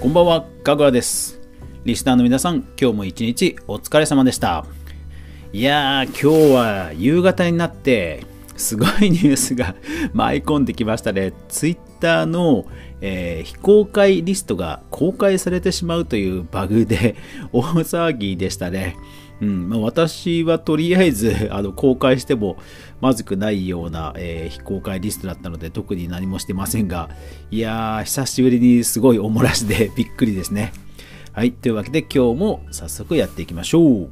こんばんは、かぐわです。リスナーの皆さん、今日も一日お疲れ様でした。いやー、今日は夕方になって、すごいニュースが 舞い込んできましたね。ツイッターの、えー非公開リストが公開されてしまうというバグで大騒ぎでしたね。うん。まあ、私はとりあえず あの公開してもまずくないような、えー非公開リストだったので特に何もしてませんがいやー久しぶりにすごいおもらしでびっくりですね。はい。というわけで今日も早速やっていきましょう。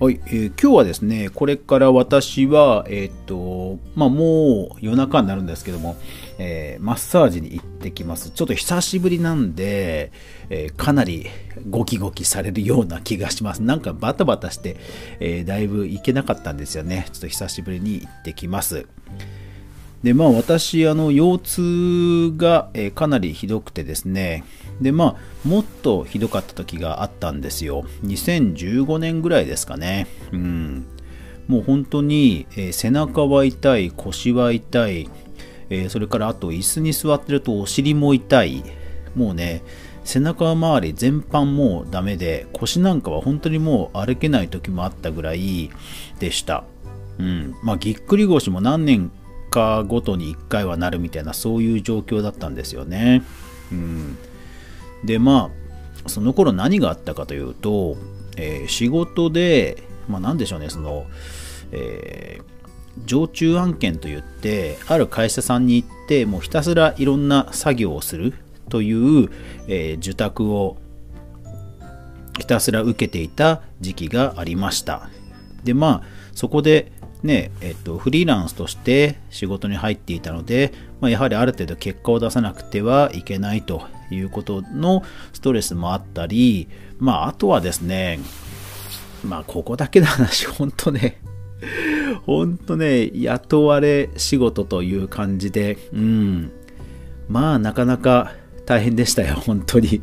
はい、えー今日はですね、これから私は、えーっと、まあ、もう夜中になるんですけども、えーマッサージに行ってきます。ちょっと久しぶりなんで、えーかなりゴキゴキされるような気がします。なんかバタバタして、えーだいぶ行けなかったんですよね。ちょっと久しぶりに行ってきます。でまあ私あの腰痛が、かなりひどくてですね。でまあもっとひどかった時があったんですよ。2015年ぐらいですかね。うん。もう本当に、背中は痛い腰は痛い、それからあと椅子に座ってるとお尻も痛い。もうね背中周り全般もうダメで腰なんかは本当にもう歩けない時もあったぐらいでした。うん、まあぎっくり腰も何年かごとに1回はなるみたいなそういう状況だったんですよね。うん、でまあその頃何があったかというと、えー仕事でまあ何でしょうねその、えー常駐案件といってある会社さんに行ってもうひたすらいろんな作業をするという、えー受託をひたすら受けていた時期がありました。でまあそこでねえっと、フリーランスとして仕事に入っていたので、まあ、やはりある程度結果を出さなくてはいけないということのストレスもあったり、まあ、あとはですね、まあ、ここだけの話、本当ね、本当ね、雇われ仕事という感じで、うん、まあ、なかなか大変でしたよ、本当に。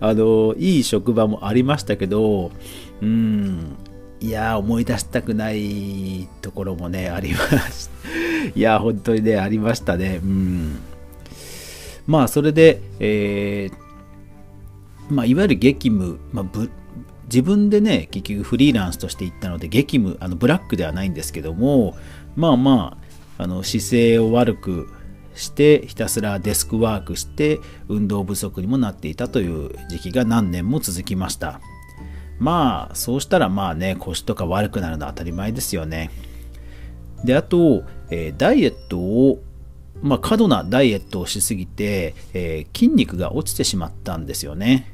あの、いい職場もありましたけど、うん、やー、思い出したくないところもね、ありました。いやー、本当にね、ありましたね。うん。まあ、それで、えーまあ、いわゆる激務、まあ、ぶ自分でね、結局フリーランスとして行ったので、激務、あのブラックではないんですけども、まあまあ、あの姿勢を悪くして、ひたすらデスクワークして、運動不足にもなっていたという時期が何年も続きました。まあ、そうしたらまあね、腰とか悪くなるのは当たり前ですよね。で、あと、えーダイエットを、まあ、過度なダイエットをしすぎて、えー筋肉が落ちてしまったんですよね。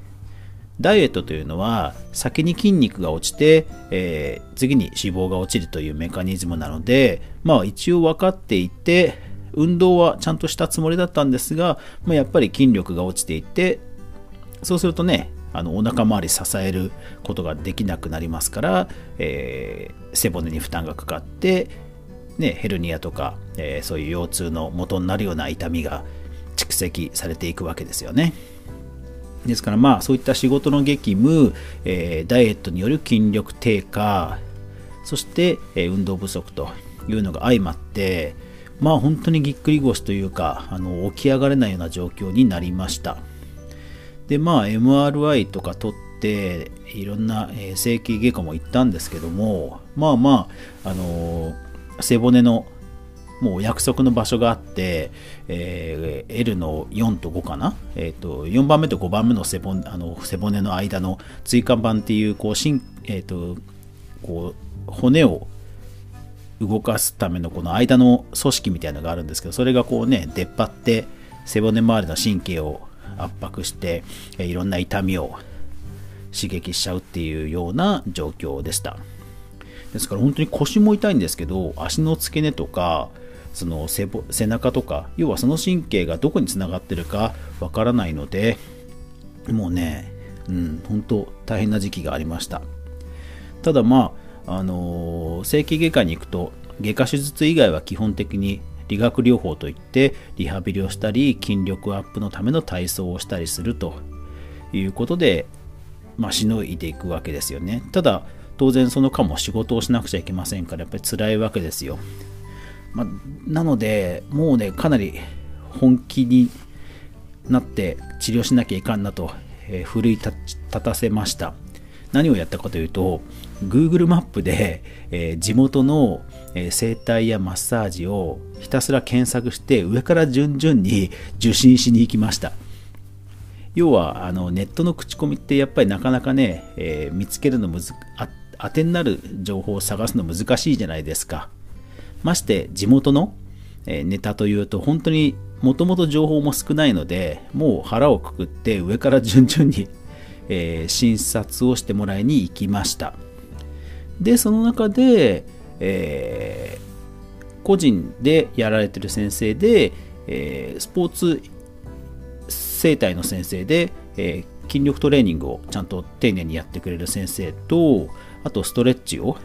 ダイエットというのは先に筋肉が落ちて、えー次に脂肪が落ちるというメカニズムなので、まあ、一応分かっていて運動はちゃんとしたつもりだったんですが、まあ、やっぱり筋力が落ちていてそうするとねあのお腹周り支えることができなくなりますから、えー背骨に負担がかかって、ね、ヘルニアとか、えーそういう腰痛の元になるような痛みが蓄積されていくわけですよね。ですからまあそういった仕事の激務、えーダイエットによる筋力低下そして、え運動不足というのが相まってまあ本当にぎっくり腰というかあの起き上がれないような状況になりましたでまあ MRI とか取っていろんな、え整形外科も行ったんですけどもまあまあ、あのー背骨のもう約束の場所があって、えー L の4と5かな、えー、と4番目と5番目の背骨あの背骨の間の椎間板っていうこうしん、えー、とこう骨を動かすためのこの間の組織みたいなのがあるんですけどそれがこうね出っ張って背骨周りの神経を圧迫して、えいろんな痛みを刺激しちゃうっていうような状況でした。ですから本当に腰も痛いんですけど足の付け根とかその背背中とか要はその神経がどこにつながってるかわからないのでもうね、うん、本当大変な時期がありましたただまあ、あのー整形外科に行くと外科手術以外は基本的に理学療法といってリハビリをしたり筋力アップのための体操をしたりするということで、まあ、しのいでいくわけですよね。ただ当然その間も仕事をしなくちゃいけませんからやっぱり辛いわけですよ、まあ、なのでもうねかなり本気になって治療しなきゃいかんなと、えー、奮い立たせました。何をやったかというと Google マップで、えー、地元の、え、整体やマッサージをひたすら検索して上から順々に受診しに行きました。要はあのネットの口コミってやっぱりなかなかね、えー、見つけるのむずあ当てになる情報を探すの難しいじゃないですか。まして地元の、えネタというと本当にもともと情報も少ないのでもう腹をくくって上から順々に、え診察をしてもらいに行きました。でその中で、えー、個人でやられてる先生で、えー、スポーツ整体の先生で、えー、筋力トレーニングをちゃんと丁寧にやってくれる先生とあとストレッチを、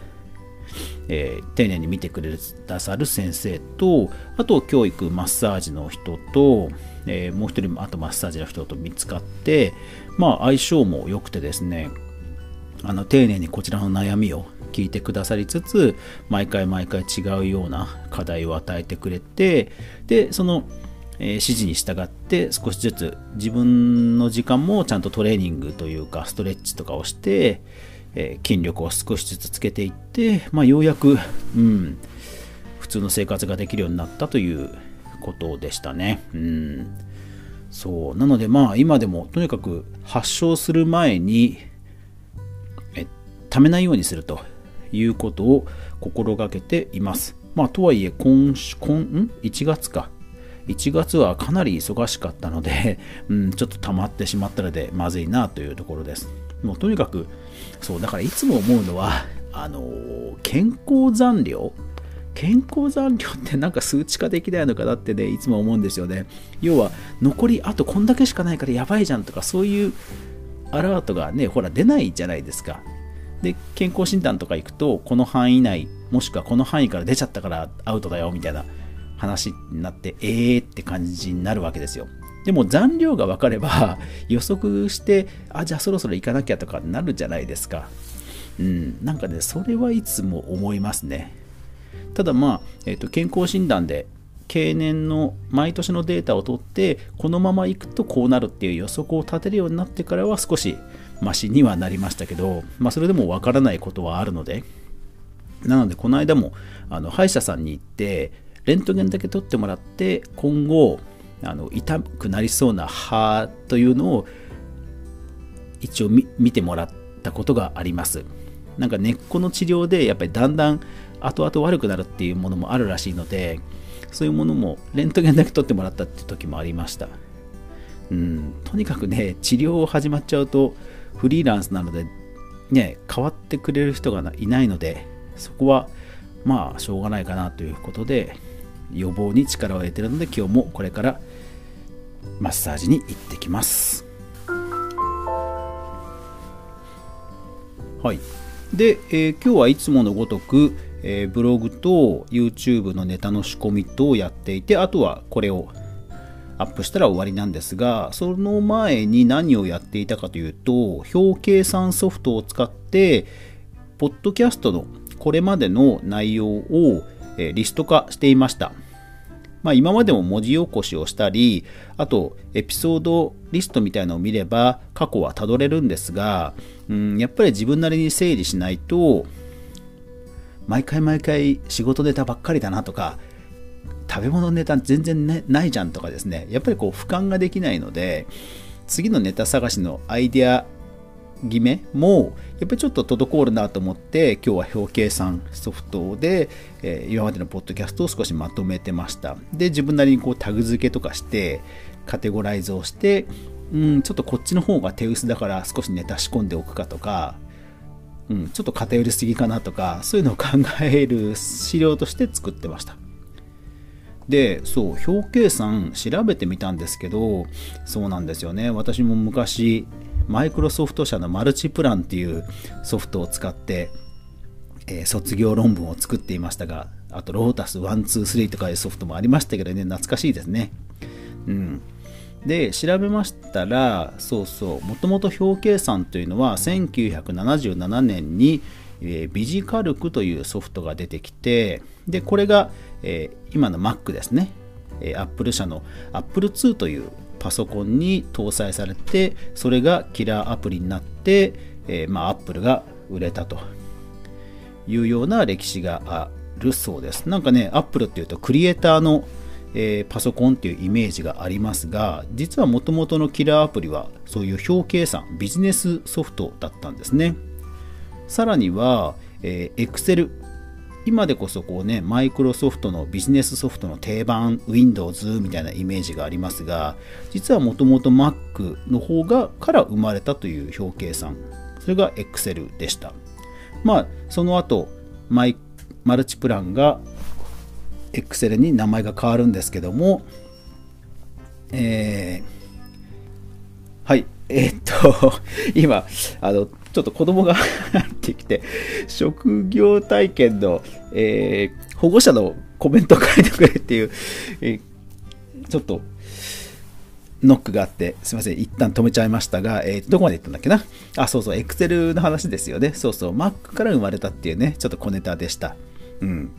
えー、丁寧に見てくれるださる先生とあと教育マッサージの人と、えー、もう一人あとマッサージの人と見つかってまあ相性も良くてですねあの丁寧にこちらの悩みを聞いてくださりつつ毎回毎回違うような課題を与えてくれてでその、指示に従って少しずつ自分の時間もちゃんとトレーニングというかストレッチとかをして、え、筋力を少しずつつけていって、まあ、ようやく、うん、普通の生活ができるようになったということでしたね。うん。そう。なのでまあ今でもとにかく発症する前にえためないようにすると。いうことを心がけています。まあ、とはいえ今、今、ん ?1 月か。1月はかなり忙しかったので、うん、ちょっと溜まってしまったので、まずいなというところです。もうとにかく、そう、だからいつも思うのは、あの健康残量？健康残量ってなんか数値化できないのかなってね、いつも思うんですよね。要は、残りあとこんだけしかないからやばいじゃんとか、そういうアラートがね、ほら出ないじゃないですか。で健康診断とか行くとこの範囲内もしくはこの範囲から出ちゃったからアウトだよみたいな話になってえーって感じになるわけですよ。でも残量が分かれば 予測してあじゃあそろそろ行かなきゃとかなるじゃないですか。うんなんかねそれはいつも思いますね。ただまあ、えーと、健康診断で経年の毎年のデータを取ってこのまま行くとこうなるっていう予測を立てるようになってからは少しマシにはなりましたけど、まあ、それでもわからないことはあるので、なので、この間もあの歯医者さんに行って、レントゲンだけ取ってもらって、今後、あの痛くなりそうな歯というのを一応見てもらったことがあります。なんか根っこの治療でやっぱりだんだん後々悪くなるっていうものもあるらしいので、そういうものもレントゲンだけ取ってもらったって時もありました。うん、とにかくね、治療を始まっちゃうと、フリーランスなので、ね、変わってくれる人がいないので、そこはまあしょうがないかなということで、予防に力を得てるので、今日もこれからマッサージに行ってきます。はい。で、えー、今日はいつものごとく、えー、ブログと YouTube のネタの仕込みとやっていて、あとはこれをアップしたら終わりなんですが、その前に何をやっていたかというと、表計算ソフトを使って、ポッドキャストのこれまでの内容をリスト化していました。まあ、今までも文字起こしをしたり、あとエピソードリストみたいなのを見れば過去はたどれるんですが、うん、やっぱり自分なりに整理しないと、毎回毎回仕事ネタばっかりだなとか、食べ物ネタ全然、ね、ないじゃんとかですね、やっぱりこう俯瞰ができないので、次のネタ探しのアイデア決めもやっぱりちょっと滞るなと思って今日は表計算ソフトで、えー、今までのポッドキャストを少しまとめてました。で自分なりにこうタグ付けとかしてカテゴライズをしてうんちょっとこっちの方が手薄だから少しネタ仕込んでおくかとかうん、ちょっと偏りすぎかなとかそういうのを考える資料として作ってました。でそう表計算調べてみたんですけどそうなんですよね。私も昔マイクロソフト社のマルチプランっていうソフトを使って、えー、卒業論文を作っていましたがあとロータス123とかいうソフトもありましたけどね。懐かしいですね。うん。で調べましたらそうそうもともと表計算というのは1977年にえー、ビジカルクというソフトが出てきて、で、これが、えー、今の Mac ですね。えー、Apple 社の Apple II というパソコンに搭載されてそれがキラーアプリになって、えー、まあ、Apple が売れたというような歴史があるそうですなんかね Apple っていうとクリエイターのえ、パソコンっていうイメージがありますが実はもともとのキラーアプリはそういう表計算ビジネスソフトだったんですねさらには、えー、Excel 今でこそこうねマイクロソフトのビジネスソフトの定番 Windows みたいなイメージがありますが実はもともと Mac の方がから生まれたという表計算。それが Excel でした。まあその後マイマルチプランが Excel に名前が変わるんですけども、えー、はい、えー、っと、今、あの、ちょっと子供がってきて、職業体験の、えー、保護者のコメントを書いてくれっていう、えー、ちょっと、ノックがあって、すいません、一旦止めちゃいましたが、えー、どこまで行ったんだっけな？あ、そうそう、Excel の話ですよね。そうそう、Mac から生まれたっていうね、ちょっと小ネタでした。うん。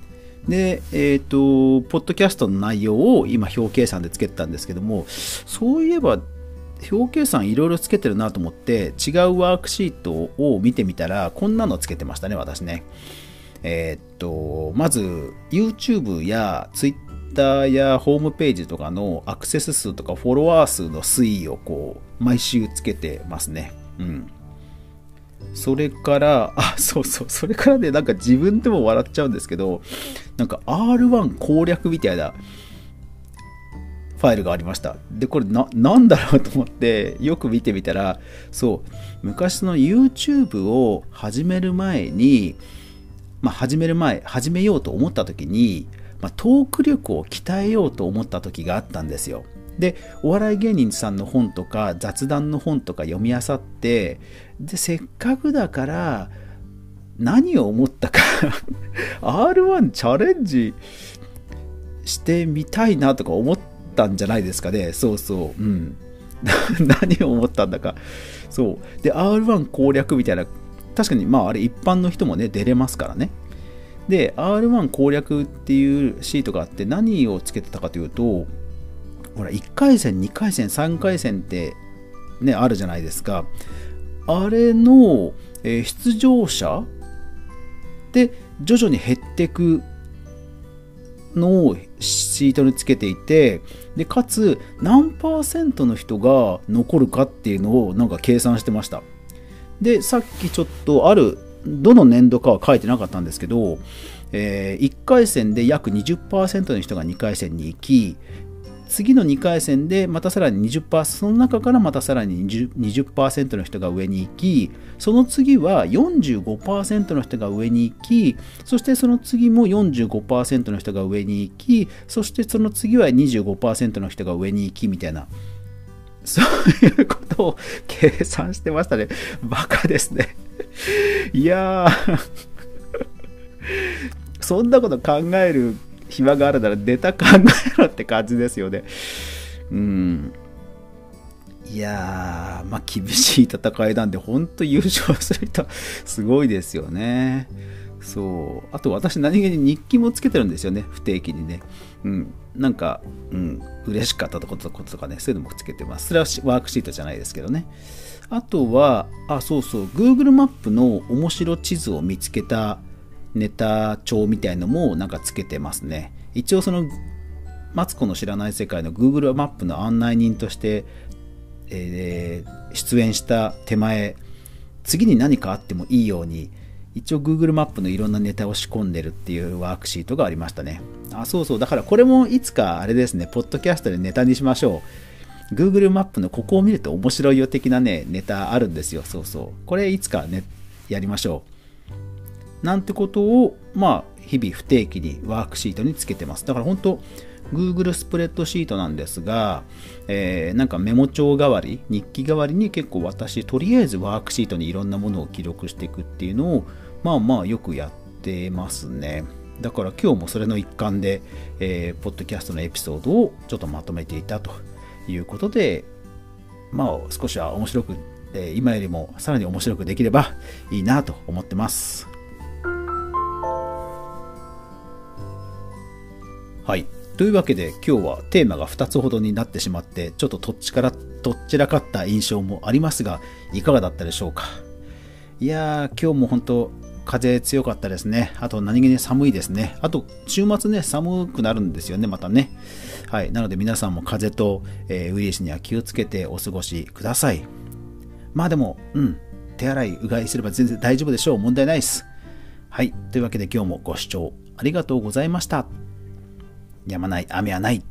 で、えっ、ー、と、ポッドキャストの内容を今表計算でつけてたんですけども、そういえば、表計算いろいろつけてるなと思って違うワークシートを見てみたらこんなのつけてましたね私ね。えー、っとまず YouTube や Twitter やホームページとかのアクセス数とかフォロワー数の推移をこう毎週つけてますね。うん。それから、あ、そうそう、それからね、なんか自分でも笑っちゃうんですけど、なんか R1 攻略みたいなファイルがありました。で、これな、なんだろうと思って、よく見てみたら、そう、昔の YouTube を始める前に、まあ、始める前、始めようと思った時に、まあ、トーク力を鍛えようと思った時があったんですよ。でお笑い芸人さんの本とか雑談の本とか読み漁ってでせっかくだから何を思ったか R1 チャレンジしてみたいなとか思ってたんじゃないですかね。そうそう。うん。何を思ったんだか。そう。で R1 攻略みたいな。確かにまああれ一般の人もね出れますからね。で R1 攻略っていうシートがあって何をつけてたかというとほら、1回戦、2回戦、3回戦ってね、あるじゃないですか。あれの、えー、出場者で徐々に減っていくのをシートにつけていて、で、かつ何パーセントの人が残るかっていうのをなんか計算してました。で、さっきちょっとある、どの年度かは書いてなかったんですけど、えー、1回戦で約20%の人が2回戦に行き、次の2回戦でまたさらに20%その中からまたさらに 20%, 20の人が上に行きその次は45%の人が上に行きそしてその次も45%の人が上に行きそしてその次は25%の人が上に行きみたいな。そういうことを計算してましたね。バカですね。いやー。そんなこと考える暇があるならネタ考えろって感じですよね。うん。いやー、まあ厳しい戦いなんで、本当優勝する人すごいですよね。そう。あと私何気に日記もつけてるんですよね、不定期にね。うん。なんか、うん、嬉しかったとことことかね、そういうのもつけてます。それはワークシートじゃないですけどね。あとは、あ、そうそう、Google マップの面白地図を見つけたネタ帳みたいのもなんかつけてますね。一応そのマツコの知らない世界の Google マップの案内人として、えー、出演した手前次に何かあってもいいように一応 Google マップのいろんなネタを仕込んでるっていうワークシートがありましたね。あ、そうそう。だからこれもいつかあれですね、ポッドキャストでネタにしましょう。Google マップのここを見ると面白いよ的なね、ネタあるんですよ。そうそう。これいつかね、やりましょう。なんてことを、まあ、日々不定期にワークシートにつけてます。だから本当、Google スプレッドシートなんですが、えー、なんかメモ帳代わり、日記代わりに結構私、とりあえずワークシートにいろんなものを記録していくっていうのを、まあまあよくやってますね。だから今日もそれの一環で、えー、ポッドキャストのエピソードをちょっとまとめていたということで、まあ少しは面白く、えー、今よりもさらに面白くできればいいなと思ってます。はい。というわけで今日はテーマが2つほどになってしまってちょっととっちからとっちらかった印象もありますがいかがだったでしょうか？いやー今日も本当風強かったですね。あと何気に寒いですね。あと週末ね、寒くなるんですよね、またね。はい。なので皆さんも風と、えー、ウイルスには気をつけてお過ごしください。まあでも、うん。手洗い、うがいすれば全然大丈夫でしょう。問題ないです。はい。というわけで今日もご視聴ありがとうございました。やまない、雨はない。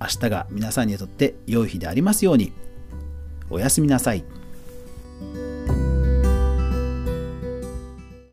明日が皆さんにとって良い日でありますように。おやすみなさい。